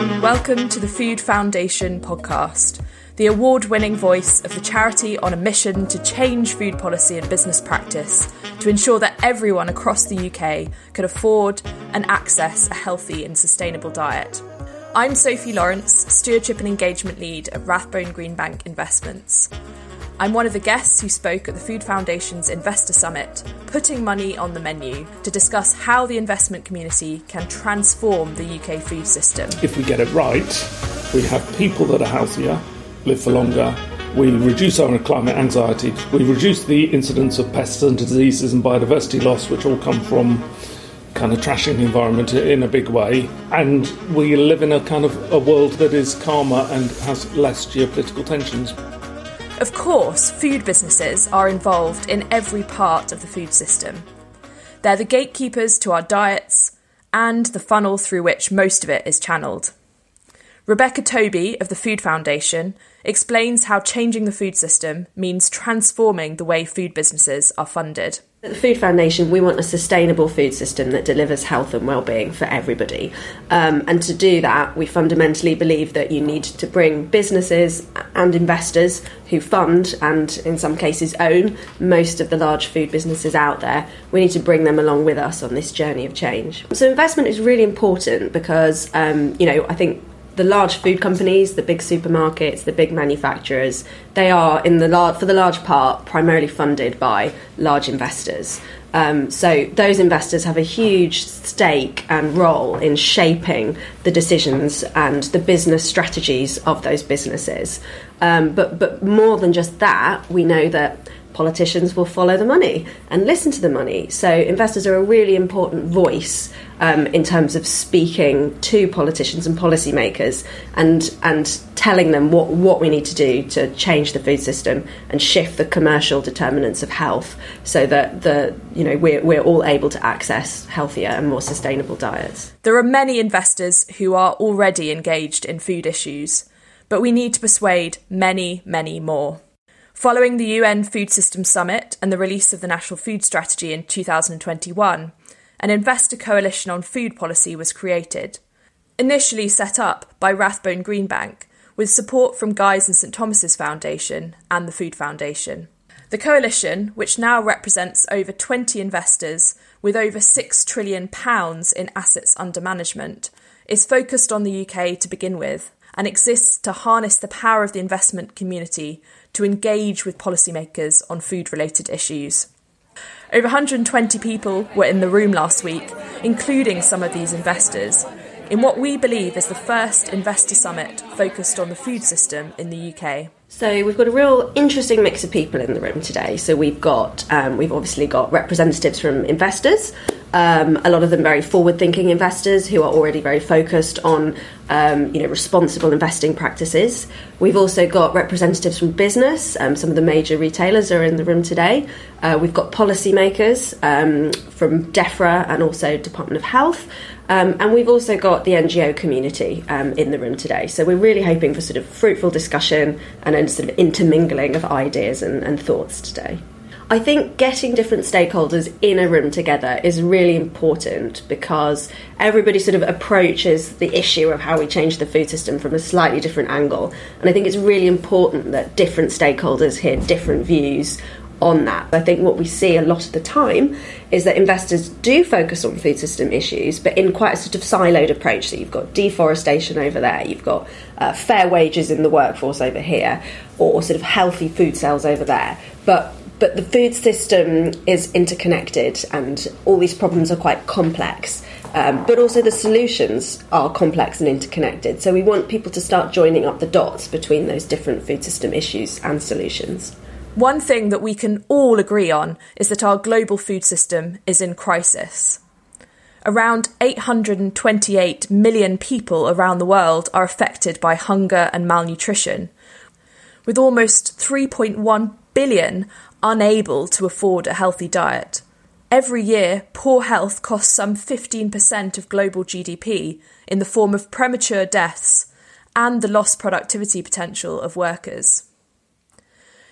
Welcome to the Food Foundation podcast, the award winning voice of the charity on a mission to change food policy and business practice to ensure that everyone across the UK can afford and access a healthy and sustainable diet. I'm Sophie Lawrence, Stewardship and Engagement Lead at Rathbone Greenbank Investments. I'm one of the guests who spoke at the Food Foundation's Investor Summit, putting money on the menu to discuss how the investment community can transform the UK food system. If we get it right, we have people that are healthier, live for longer, we reduce our climate anxiety, we reduce the incidence of pests and diseases and biodiversity loss, which all come from kind of trashing the environment in a big way, and we live in a kind of a world that is calmer and has less geopolitical tensions. Of course, food businesses are involved in every part of the food system. They're the gatekeepers to our diets and the funnel through which most of it is channeled. Rebecca Tobi of the Food Foundation explains how changing the food system means transforming the way food businesses are funded. At the Food Foundation, we want a sustainable food system that delivers health and well-being for everybody. Um, and to do that, we fundamentally believe that you need to bring businesses and investors who fund and, in some cases, own most of the large food businesses out there. We need to bring them along with us on this journey of change. So, investment is really important because, um, you know, I think the large food companies, the big supermarkets, the big manufacturers, they are in the lar- for the large part primarily funded by large investors. Um, so those investors have a huge stake and role in shaping the decisions and the business strategies of those businesses. Um, but but more than just that, we know that politicians will follow the money and listen to the money. So investors are a really important voice um, in terms of speaking to politicians and policymakers and and telling them what, what we need to do to change the food system and shift the commercial determinants of health so that the you know we're, we're all able to access healthier and more sustainable diets. There are many investors who are already engaged in food issues, but we need to persuade many, many more. Following the UN Food System Summit and the release of the National Food Strategy in 2021, an investor coalition on food policy was created. Initially set up by Rathbone Greenbank, with support from Guy's and St Thomas's Foundation and the Food Foundation. The coalition, which now represents over 20 investors with over £6 trillion in assets under management, is focused on the UK to begin with and exists to harness the power of the investment community to engage with policymakers on food related issues. Over 120 people were in the room last week, including some of these investors, in what we believe is the first investor summit focused on the food system in the UK. So we've got a real interesting mix of people in the room today. So we've got um, we've obviously got representatives from investors, um, a lot of them very forward-thinking investors who are already very focused on um, you know responsible investing practices. We've also got representatives from business. Um, some of the major retailers are in the room today. Uh, we've got policymakers um, from DEFRA and also Department of Health. Um, and we've also got the NGO community um, in the room today. So we're really hoping for sort of fruitful discussion and a sort of intermingling of ideas and, and thoughts today. I think getting different stakeholders in a room together is really important because everybody sort of approaches the issue of how we change the food system from a slightly different angle. And I think it's really important that different stakeholders hear different views on that. I think what we see a lot of the time is that investors do focus on food system issues, but in quite a sort of siloed approach. So you've got deforestation over there, you've got uh, fair wages in the workforce over here, or sort of healthy food sales over there. But but the food system is interconnected, and all these problems are quite complex. Um, but also the solutions are complex and interconnected. So we want people to start joining up the dots between those different food system issues and solutions. One thing that we can all agree on is that our global food system is in crisis. Around 828 million people around the world are affected by hunger and malnutrition, with almost 3.1 billion unable to afford a healthy diet. Every year, poor health costs some 15% of global GDP in the form of premature deaths and the lost productivity potential of workers.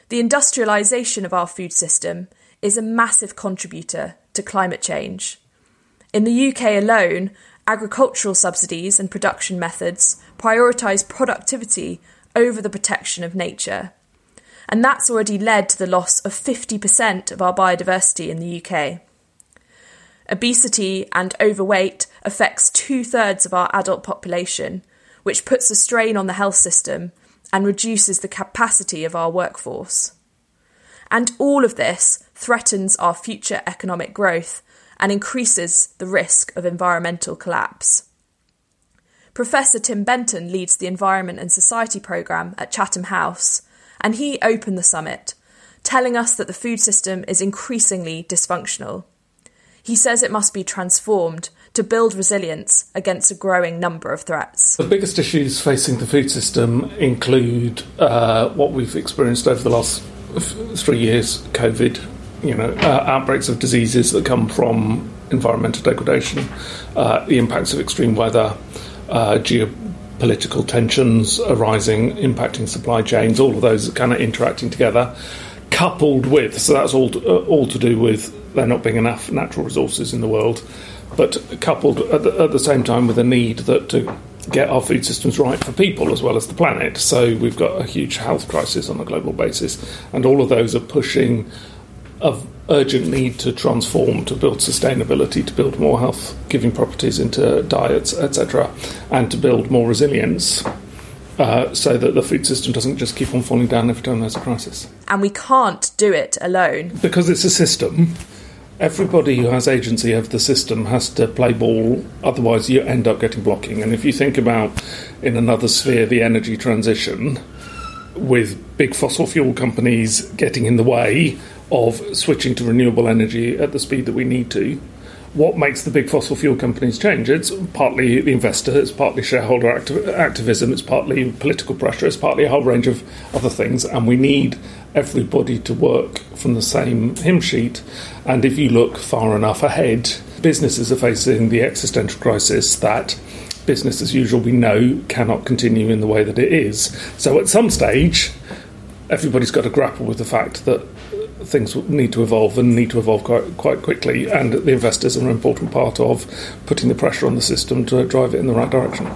The industrialisation of our food system is a massive contributor to climate change. In the UK alone, agricultural subsidies and production methods prioritise productivity over the protection of nature. And that's already led to the loss of 50% of our biodiversity in the UK. Obesity and overweight affects two thirds of our adult population, which puts a strain on the health system and reduces the capacity of our workforce. And all of this threatens our future economic growth and increases the risk of environmental collapse. Professor Tim Benton leads the Environment and Society programme at Chatham House, and he opened the summit, telling us that the food system is increasingly dysfunctional. He says it must be transformed to build resilience against a growing number of threats. The biggest issues facing the food system include uh, what we've experienced over the last three years COVID, you know, uh, outbreaks of diseases that come from environmental degradation, uh, the impacts of extreme weather, uh, geopolitical tensions arising, impacting supply chains, all of those kind of interacting together, coupled with, so that's all to, uh, all to do with there not being enough natural resources in the world, but coupled at the, at the same time with a need that to get our food systems right for people as well as the planet. So we've got a huge health crisis on a global basis, and all of those are pushing a urgent need to transform, to build sustainability, to build more health giving properties into diets, etc., and to build more resilience. Uh, so that the food system doesn't just keep on falling down every time there's a crisis. And we can't do it alone. Because it's a system, everybody who has agency of the system has to play ball, otherwise, you end up getting blocking. And if you think about in another sphere the energy transition, with big fossil fuel companies getting in the way of switching to renewable energy at the speed that we need to. What makes the big fossil fuel companies change? It's partly the investor, it's partly shareholder activ- activism, it's partly political pressure, it's partly a whole range of other things, and we need everybody to work from the same hymn sheet. And if you look far enough ahead, businesses are facing the existential crisis that business as usual we know cannot continue in the way that it is. So at some stage, everybody's got to grapple with the fact that things need to evolve and need to evolve quite, quite quickly, and the investors are an important part of putting the pressure on the system to drive it in the right direction.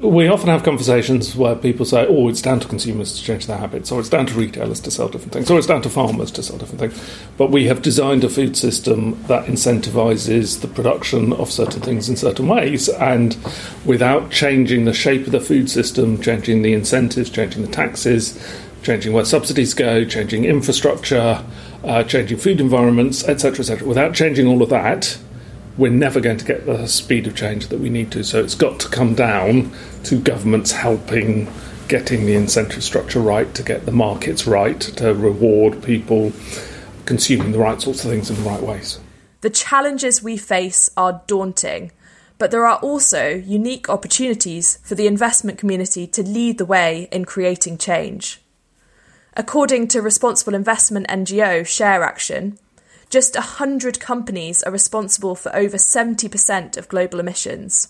We often have conversations where people say, oh, it's down to consumers to change their habits, or it's down to retailers to sell different things, or it's down to farmers to sell different things. But we have designed a food system that incentivizes the production of certain things in certain ways, and without changing the shape of the food system, changing the incentives, changing the taxes, changing where subsidies go, changing infrastructure, uh, changing food environments, etc., etc. Without changing all of that, we're never going to get the speed of change that we need to. So it's got to come down to governments helping getting the incentive structure right, to get the markets right, to reward people consuming the right sorts of things in the right ways. The challenges we face are daunting, but there are also unique opportunities for the investment community to lead the way in creating change. According to responsible investment NGO ShareAction, just 100 companies are responsible for over 70% of global emissions.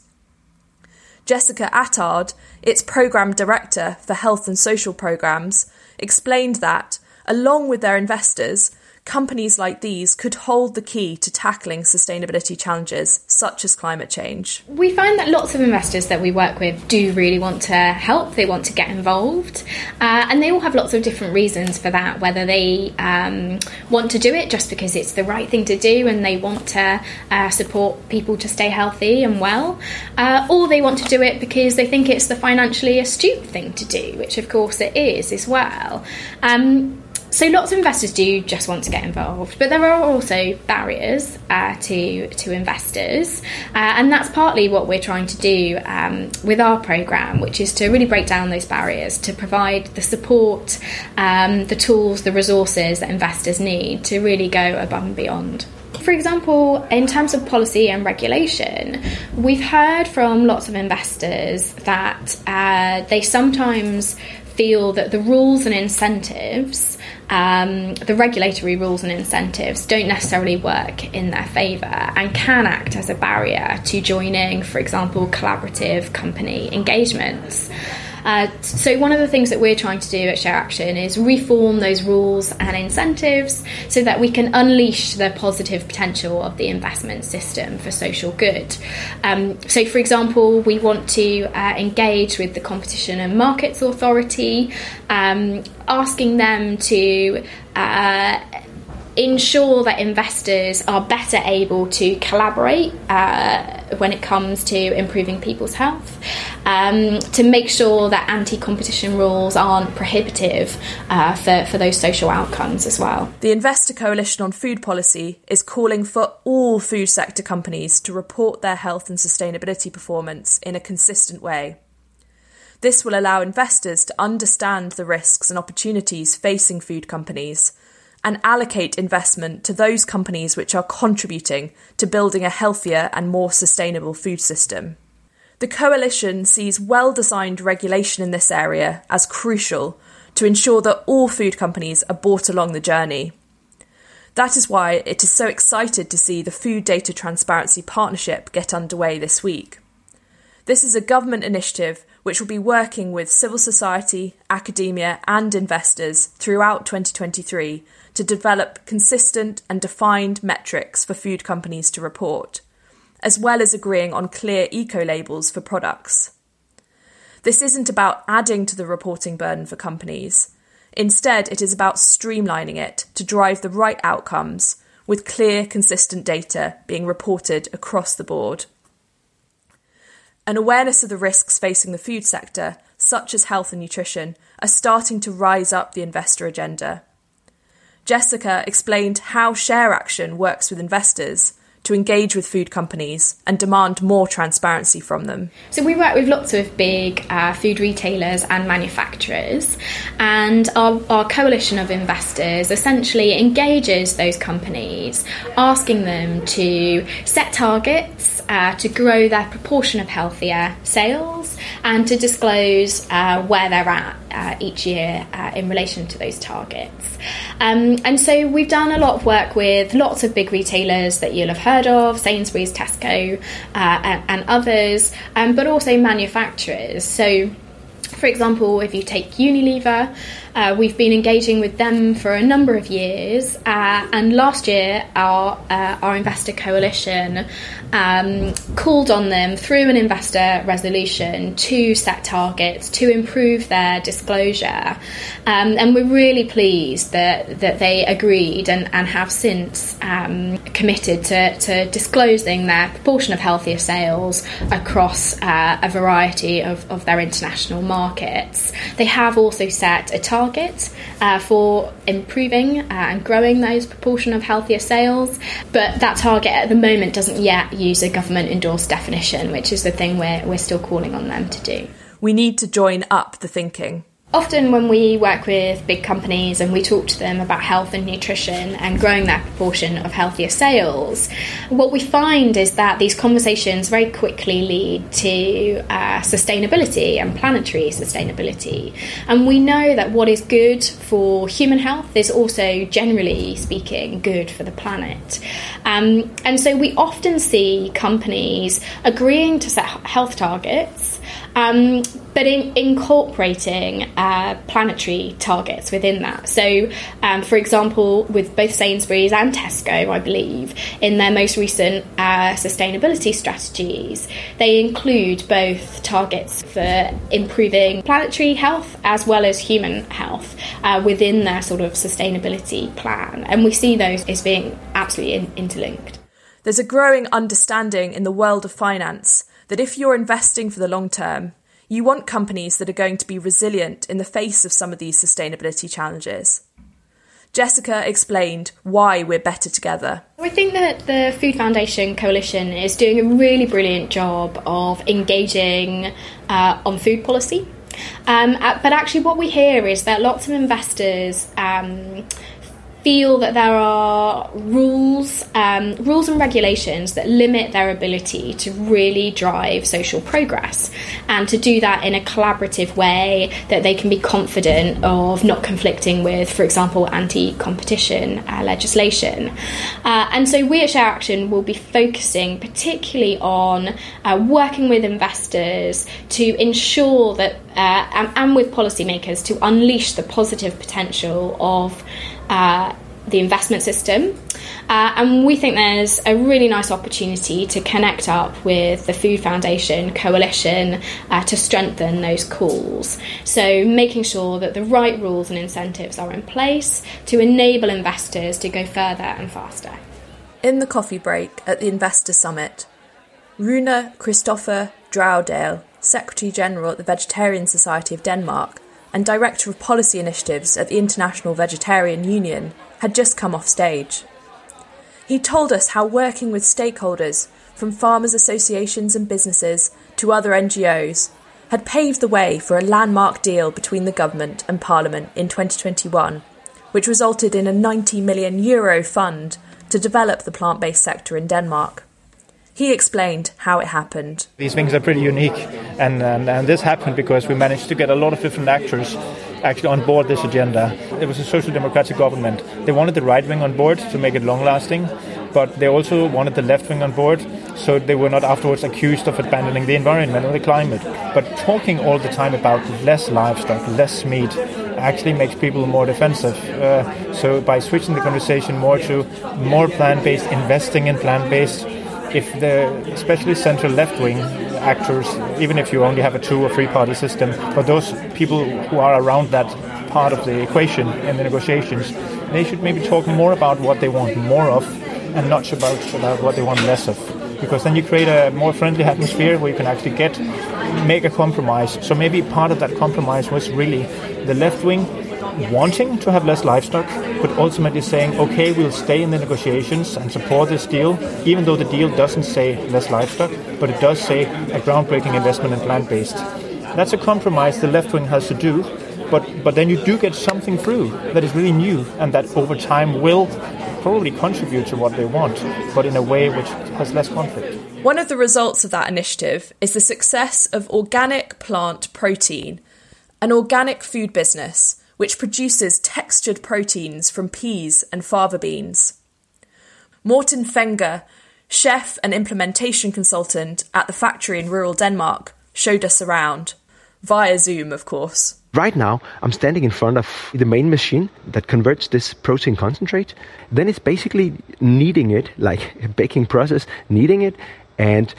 Jessica Attard, its programme director for health and social programmes, explained that, along with their investors, companies like these could hold the key to tackling sustainability challenges such as climate change. We find that lots of investors that we work with do really want to help, they want to get involved, uh, and they all have lots of different reasons for that. Whether they um, want to do it just because it's the right thing to do and they want to uh, support people to stay healthy and well, uh, or they want to do it because they think it's the financially astute thing to do, which of course it is as well. Um, so lots of investors do just want to get involved, but there are also barriers uh, to to investors, uh, and that's partly what we're trying to do um, with our program, which is to really break down those barriers, to provide the support, um, the tools, the resources that investors need to really go above and beyond. For example, in terms of policy and regulation, we've heard from lots of investors that uh, they sometimes feel that the rules and incentives um, the regulatory rules and incentives don't necessarily work in their favour and can act as a barrier to joining, for example, collaborative company engagements. Uh, so, one of the things that we're trying to do at Share Action is reform those rules and incentives so that we can unleash the positive potential of the investment system for social good. Um, so, for example, we want to uh, engage with the Competition and Markets Authority, um, asking them to uh, ensure that investors are better able to collaborate uh, when it comes to improving people's health, um, to make sure that anti competition rules aren't prohibitive uh, for, for those social outcomes as well. The Investor Coalition on Food Policy is calling for all food sector companies to report their health and sustainability performance in a consistent way. This will allow investors to understand the risks and opportunities facing food companies and allocate investment to those companies which are contributing to building a healthier and more sustainable food system. The Coalition sees well designed regulation in this area as crucial to ensure that all food companies are brought along the journey. That is why it is so excited to see the Food Data Transparency Partnership get underway this week. This is a government initiative which will be working with civil society, academia, and investors throughout 2023 to develop consistent and defined metrics for food companies to report, as well as agreeing on clear eco labels for products. This isn't about adding to the reporting burden for companies. Instead, it is about streamlining it to drive the right outcomes with clear, consistent data being reported across the board. An awareness of the risks facing the food sector, such as health and nutrition, are starting to rise up the investor agenda. Jessica explained how Share Action works with investors to engage with food companies and demand more transparency from them. So, we work with lots of big uh, food retailers and manufacturers, and our, our coalition of investors essentially engages those companies, asking them to set targets uh, to grow their proportion of healthier sales and to disclose uh, where they're at uh, each year uh, in relation to those targets. Um, and so we've done a lot of work with lots of big retailers that you'll have heard of Sainsbury's, Tesco, uh, and, and, others, um, but also manufacturers. So for example, if you take Unilever, uh, we've been engaging with them for a number of years, uh, and last year our uh, our investor coalition um, called on them through an investor resolution to set targets to improve their disclosure, um, and we're really pleased that that they agreed and, and have since um, committed to, to disclosing their proportion of healthier sales across uh, a variety of, of their international markets. They have also set a target target uh, for improving uh, and growing those proportion of healthier sales. But that target at the moment doesn't yet use a government endorsed definition, which is the thing we're, we're still calling on them to do. We need to join up the thinking. Often, when we work with big companies and we talk to them about health and nutrition and growing that proportion of healthier sales, what we find is that these conversations very quickly lead to uh, sustainability and planetary sustainability. And we know that what is good for human health is also, generally speaking, good for the planet. Um, and so we often see companies agreeing to set health targets um, but in incorporating uh, planetary targets within that. So, um, for example, with both Sainsbury's and Tesco, I believe, in their most recent uh, sustainability strategies, they include both targets for improving planetary health as well as human health uh, within their sort of sustainability plan. And we see those as being absolutely in- interlinked. There's a growing understanding in the world of finance that if you're investing for the long term, you want companies that are going to be resilient in the face of some of these sustainability challenges. Jessica explained why we're better together. I think that the Food Foundation Coalition is doing a really brilliant job of engaging uh, on food policy. Um, uh, but actually, what we hear is that lots of investors um, feel that there are rules, um, rules and regulations that limit their ability to really drive social progress, and to do that in a collaborative way that they can be confident of not conflicting with, for example, anti-competition uh, legislation. Uh, and so we at Share Action will be focusing particularly on uh, working with investors to ensure that, uh, and, and with policymakers to unleash the positive potential of uh, the investment system. Uh, and we think there's a really nice opportunity to connect up with the Food Foundation Coalition uh, to strengthen those calls. So, making sure that the right rules and incentives are in place to enable investors to go further and faster. In the coffee break at the Investor Summit, Rune Christoffer Dragsdahl, Secretary General at the Vegetarian Society of Denmark, and Director of Policy Initiatives at the International Vegetarian Union, had just come off stage. He told us how working with stakeholders, from farmers' associations and businesses to other NGOs, had paved the way for a landmark deal between the government and Parliament in 2021, which resulted in a 90 million euro fund to develop the plant based sector in Denmark. He explained how it happened. These things are pretty unique, and, and, and this happened because we managed to get a lot of different actors actually on board this agenda. It was a social democratic government. They wanted the right wing on board to make it long lasting, but they also wanted the left wing on board so they were not afterwards accused of abandoning the environment or the climate. But talking all the time about less livestock, less meat, actually makes people more defensive. Uh, so by switching the conversation more to more plant based, investing in plant based, if the especially central left wing actors, even if you only have a two or three party system, but those people who are around that part of the equation in the negotiations, they should maybe talk more about what they want more of and not about, about what they want less of. Because then you create a more friendly atmosphere where you can actually get make a compromise. So maybe part of that compromise was really the left wing wanting to have less livestock, but ultimately saying, okay, we'll stay in the negotiations and support this deal, even though the deal doesn't say less livestock, but it does say a groundbreaking investment in plant based. That's a compromise the left wing has to do, but, but then you do get something through that is really new and that over time will probably contribute to what they want, but in a way which has less conflict. One of the results of that initiative is the success of Organic Plant Protein, an organic food business which produces textured proteins from peas and fava beans. Morten Fenger, chef and implementation consultant at the factory in rural Denmark, showed us around. Via Zoom, of course. Right now, I'm standing in front of the main machine that converts this protein concentrate. Then it's basically kneading it, like a baking process, kneading it and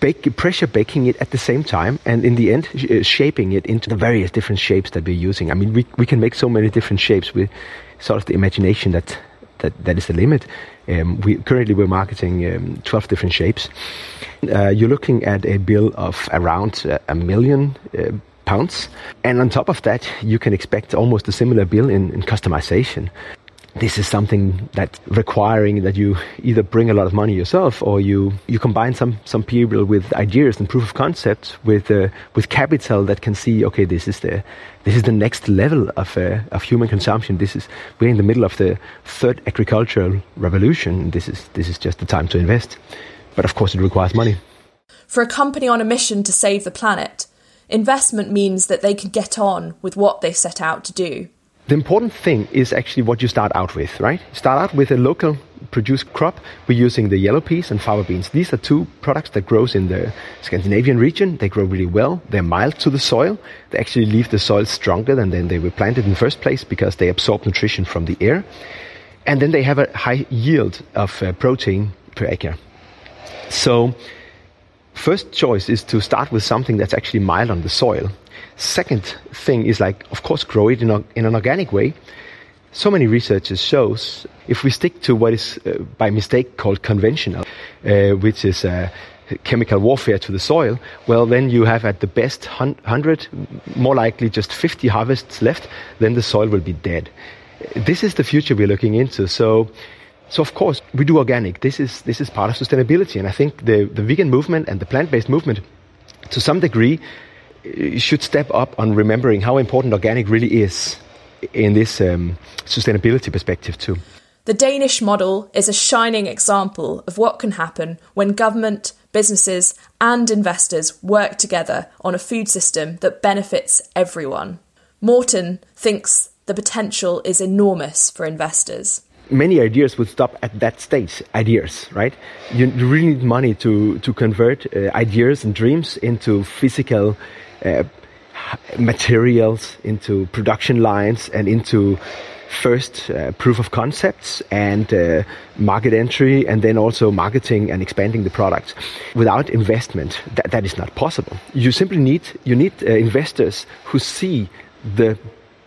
bake, pressure baking it at the same time, and in the end, sh- uh, shaping it into the various different shapes that we're using. I mean, we, we can make so many different shapes with sort of the imagination that that, that is the limit. Um, we currently we're marketing um, 12 different shapes. Uh, you're looking at a bill of around uh, a million uh, pounds, and on top of that, you can expect almost a similar bill in, in customization this is something that requiring that you either bring a lot of money yourself or you, you combine some, some people with ideas and proof of concept with, uh, with capital that can see, okay, this is the, this is the next level of, uh, of human consumption. This is, we're in the middle of the third agricultural revolution. This is, this is just the time to invest. But of course, it requires money. For a company on a mission to save the planet, investment means that they can get on with what they set out to do. The important thing is actually what you start out with, right? Start out with a local produced crop. We're using the yellow peas and fava beans. These are two products that grows in the Scandinavian region. They grow really well. They're mild to the soil. They actually leave the soil stronger than they were planted in the first place because they absorb nutrition from the air. And then they have a high yield of uh, protein per acre. So, first choice is to start with something that's actually mild on the soil. Second thing is like, of course, grow it in, a, in an organic way. So many researchers shows if we stick to what is uh, by mistake called conventional, uh, which is uh, chemical warfare to the soil, well, then you have at the best 100, more likely just 50 harvests left, then the soil will be dead. This is the future we're looking into. So, so of course, we do organic. This is, this is part of sustainability. And I think the, the vegan movement and the plant-based movement, to some degree, should step up on remembering how important organic really is. in this um, sustainability perspective too. The Danish model is a shining example of what can happen when government, businesses, and investors work together on a food system that benefits everyone. Morten thinks the potential is enormous for investors. Many ideas would stop at that stage. Ideas, right? You really need money to to convert uh, ideas and dreams into physical uh, materials, into production lines, and into first uh, proof of concepts and uh, market entry and then also marketing and expanding the product without investment that, that is not possible you simply need you need uh, investors who see the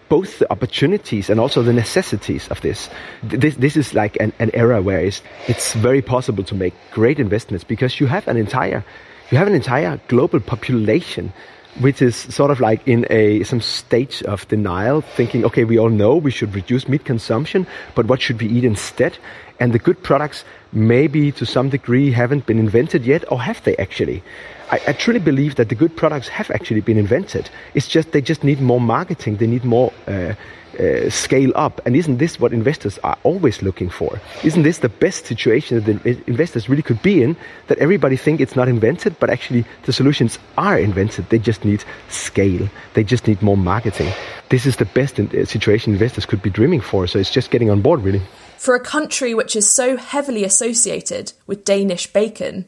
both the opportunities and also the necessities of this. This, this is like an, an era where it's, it's very possible to make great investments because you have an entire, you have an entire global population which is sort of like in a some stage of denial, thinking, okay, we all know we should reduce meat consumption, but what should we eat instead? And the good products maybe to some degree haven't been invented yet, or have they actually? I, I, truly believe that the good products have actually been invented. It's just they just need more marketing. They need more uh, uh, scale up. And isn't this what investors are always looking for? Isn't this the best situation that the investors really could be in? That everybody think it's not invented, but actually the solutions are invented. They just need scale. They just need more marketing. This is the best uh, situation investors could be dreaming for. So it's just getting on board, really. For a country which is so heavily associated with Danish bacon,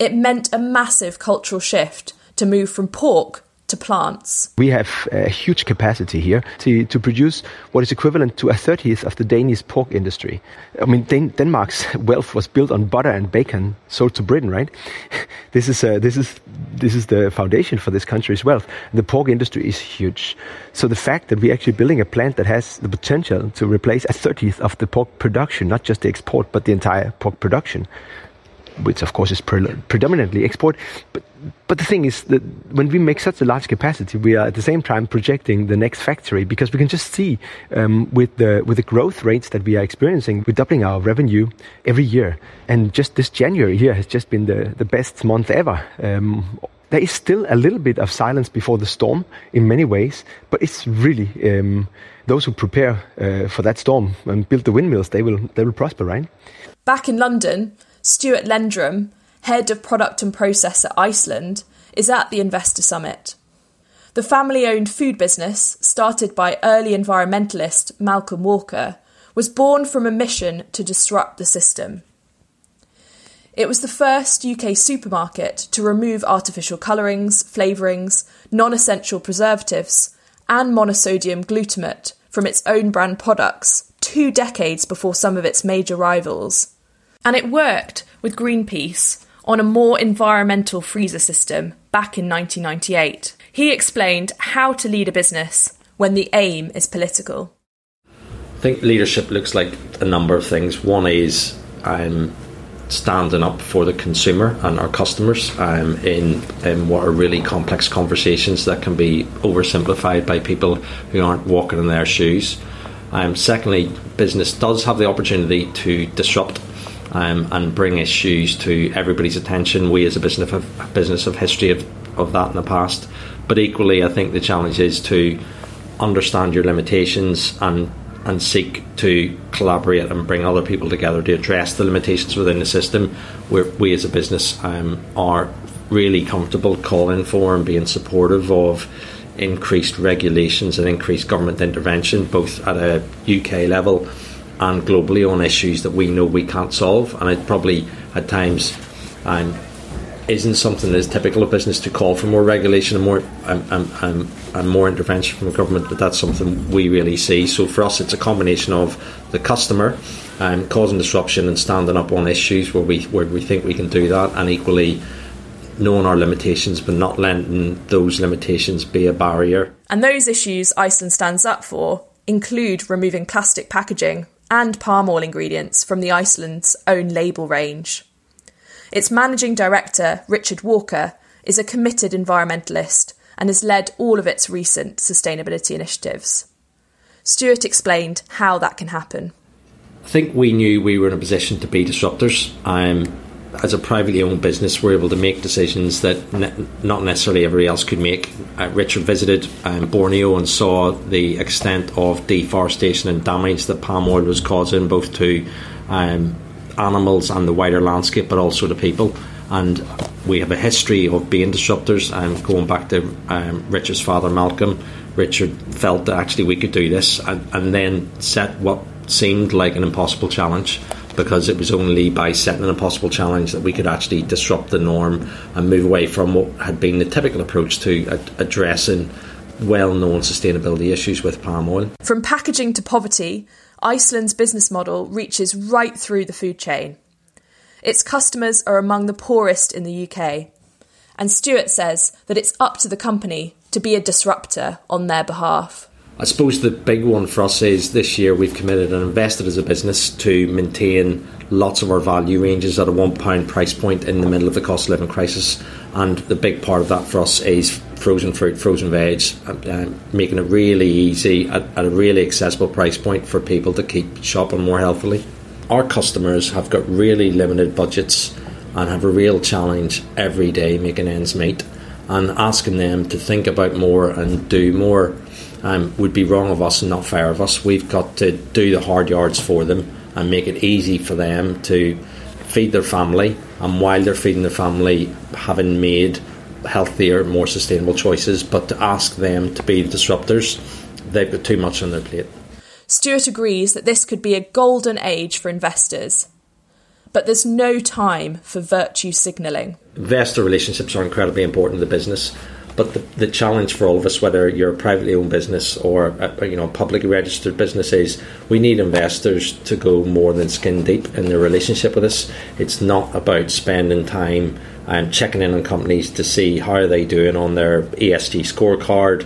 it meant a massive cultural shift to move from pork to plants. We have a huge capacity here to, to produce what is equivalent to a thirtieth of the Danish pork industry. I mean, Dan- Denmark's wealth was built on butter and bacon sold to Britain, right? this is uh, this is this is the foundation for this country's wealth. The pork industry is huge. So the fact that we're actually building a plant that has the potential to replace a thirtieth of the pork production, not just the export, but the entire pork production, which of course is pre- predominantly export. But but the thing is that when we make such a large capacity, we are at the same time projecting the next factory because we can just see um, with the with the growth rates that we are experiencing, we're doubling our revenue every year, and just this January here has just been the the best month ever. Um, there is still a little bit of silence before the storm in many ways, but it's really um, those who prepare uh, for that storm and build the windmills, they will they will prosper, right? Back in London, Stuart Lendrum, head of product and process at Iceland, is at the Investor Summit. The family owned food business, started by early environmentalist Malcolm Walker, was born from a mission to disrupt the system. It was the first UK supermarket to remove artificial colourings, flavourings, non essential preservatives, and monosodium glutamate from its own brand products two decades before some of its major rivals. And it worked with Greenpeace on a more environmental freezer system back in 1998. He explained how to lead a business when the aim is political. I think leadership looks like a number of things. One is I'm standing up for the consumer and our customers um, in, in what are really complex conversations that can be oversimplified by people who aren't walking in their shoes. Um, secondly, business does have the opportunity to disrupt um, and bring issues to everybody's attention. We, as a business, have business of history of, of that in the past. But equally, I think the challenge is to understand your limitations and and seek to collaborate and bring other people together to address the limitations within the system. Where we, as a business, um, are really comfortable calling for and being supportive of increased regulations and increased government intervention, both at a UK level and globally on issues that we know we can't solve. And it probably at times um, isn't something that is typical of business to call for more regulation and more um, um, and more intervention from the government. But that's something we really see. So for us, it's a combination of the customer um, causing disruption and standing up on issues where we where we think we can do that, and equally knowing our limitations but not letting those limitations be a barrier. And those issues Iceland stands up for include removing plastic packaging and palm oil ingredients from the Iceland's own label range. Its managing director, Richard Walker, is a committed environmentalist and has led all of its recent sustainability initiatives. Stuart explained how that can happen. I think we knew we were in a position to be disruptors. Um, as a privately owned business, we're able to make decisions that ne- not necessarily everybody else could make. Uh, Richard visited um, Borneo and saw the extent of deforestation and damage that palm oil was causing, both to um, animals and the wider landscape, but also to people. And we have a history of being disruptors, and going back to um, Richard's father, Malcolm. Richard felt that actually we could do this, and, and then set what seemed like an impossible challenge because it was only by setting an impossible challenge that we could actually disrupt the norm and move away from what had been the typical approach to ad- addressing well known sustainability issues with palm oil. From packaging to poverty, Iceland's business model reaches right through the food chain. Its customers are among the poorest in the UK, and Stuart says that it's up to the company to be a disruptor on their behalf. I suppose the big one for us is this year we've committed and invested as a business to maintain lots of our value ranges at a one pound price point in the middle of the cost of living crisis. And the big part of that for us is frozen fruit, frozen veg, uh, making it really easy at, at a really accessible price point for people to keep shopping more healthily. Our customers have got really limited budgets and have a real challenge every day making ends meet. And asking them to think about more and do more um, would be wrong of us and not fair of us. We've got to do the hard yards for them and make it easy for them to feed their family, and while they're feeding their family, having made healthier, more sustainable choices, but to ask them to be disruptors, they've got too much on their plate. Stuart agrees that this could be a golden age for investors. But there's no time for virtue signalling. Investor relationships are incredibly important to the business. But the, the challenge for all of us, whether you're a privately owned business or uh, a, you know publicly registered business, is we need investors to go more than skin deep in their relationship with us. It's not about spending time and checking in on companies to see how are they doing on their ESG scorecard,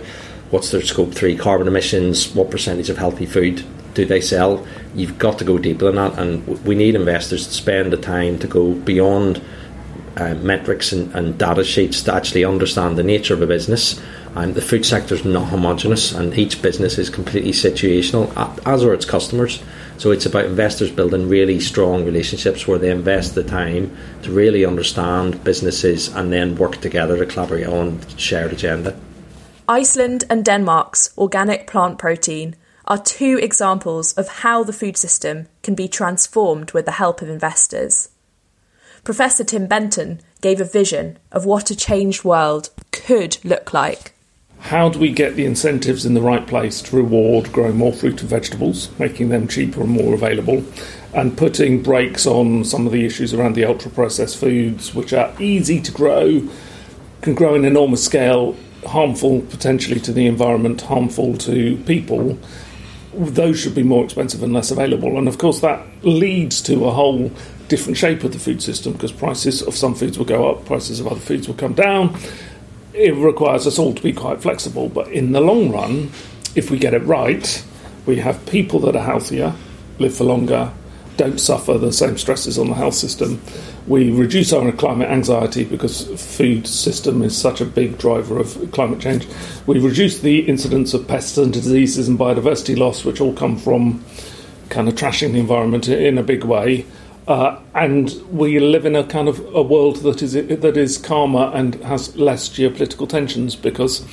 what's their scope three carbon emissions, what percentage of healthy food do they sell. You've got to go deeper than that, and we need investors to spend the time to go beyond uh, metrics and, and, data sheets to actually understand the nature of a business. And the food sector is not homogenous, and each business is completely situational, as are its customers. So it's about investors building really strong relationships where they invest the time to really understand businesses and then work together to collaborate on shared agenda. Iceland and Denmark's organic plant protein are two examples of how the food system can be transformed with the help of investors. Professor Tim Benton gave a vision of what a changed world could look like. How do we get the incentives in the right place to reward growing more fruit and vegetables, making them cheaper and more available, and putting brakes on some of the issues around the ultra processed foods, which are easy to grow, can grow in enormous scale, harmful potentially to the environment, harmful to people? Those should be more expensive and less available. And of course, that leads to a whole different shape of the food system because prices of some foods will go up, prices of other foods will come down. It requires us all to be quite flexible, but in the long run, if we get it right, we have people that are healthier, live for longer, don't suffer the same stresses on the health system. We reduce our climate anxiety because food system is such a big driver of climate change. We reduce the incidence of pests and diseases and biodiversity loss, which all come from kind of trashing the environment in a big way. Uh, and we live in a kind of a world that is that is calmer and has less geopolitical tensions because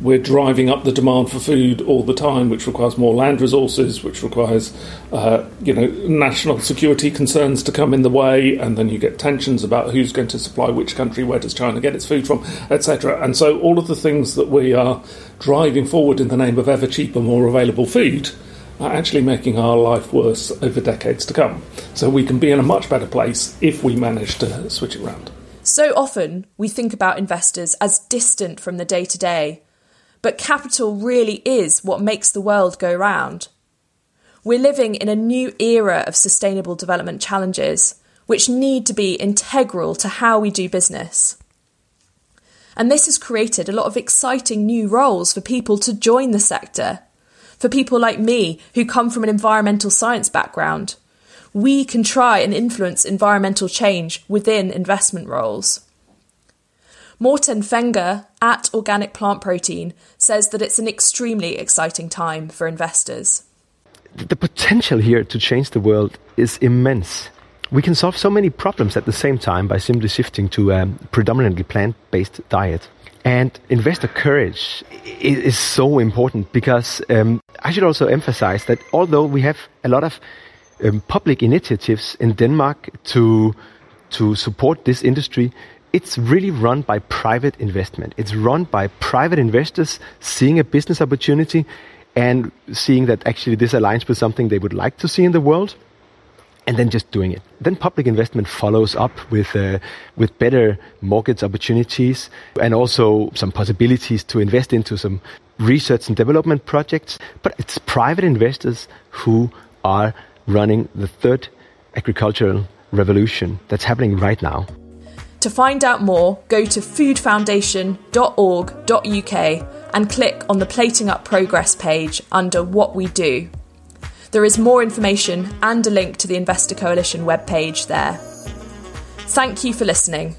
we're driving up the demand for food all the time, which requires more land resources, which requires uh, you know national security concerns to come in the way, and then you get tensions about who's going to supply which country, where does China get its food from, etc. And so all of the things that we are driving forward in the name of ever cheaper, more available food are actually making our life worse over decades to come. So we can be in a much better place if we manage to switch it around. So often we think about investors as distant from the day to day, but capital really is what makes the world go round. We're living in a new era of sustainable development challenges, which need to be integral to how we do business. And this has created a lot of exciting new roles for people to join the sector for people like me who come from an environmental science background. We can try and influence environmental change within investment roles. Morten Fenger at Organic Plant Protein says that it's an extremely exciting time for investors. The potential here to change the world is immense. we can solve so many problems at the same time by simply shifting to a predominantly plant based diet. And investor courage is, so important because um, I should also emphasize that although we have a lot of um, public initiatives in Denmark to to support this industry, it's really run by private investment. It's run by private investors seeing a business opportunity and seeing that actually this aligns with something they would like to see in the world and then just doing it. Then public investment follows up with uh, with better markets opportunities and also some possibilities to invest into some research and development projects. But it's private investors who are running the third agricultural revolution that's happening right now. To find out more, go to foodfoundation.org.uk and click on the Plating Up Progress page under What We Do. There is more information and a link to the Investor Coalition webpage there. Thank you for listening.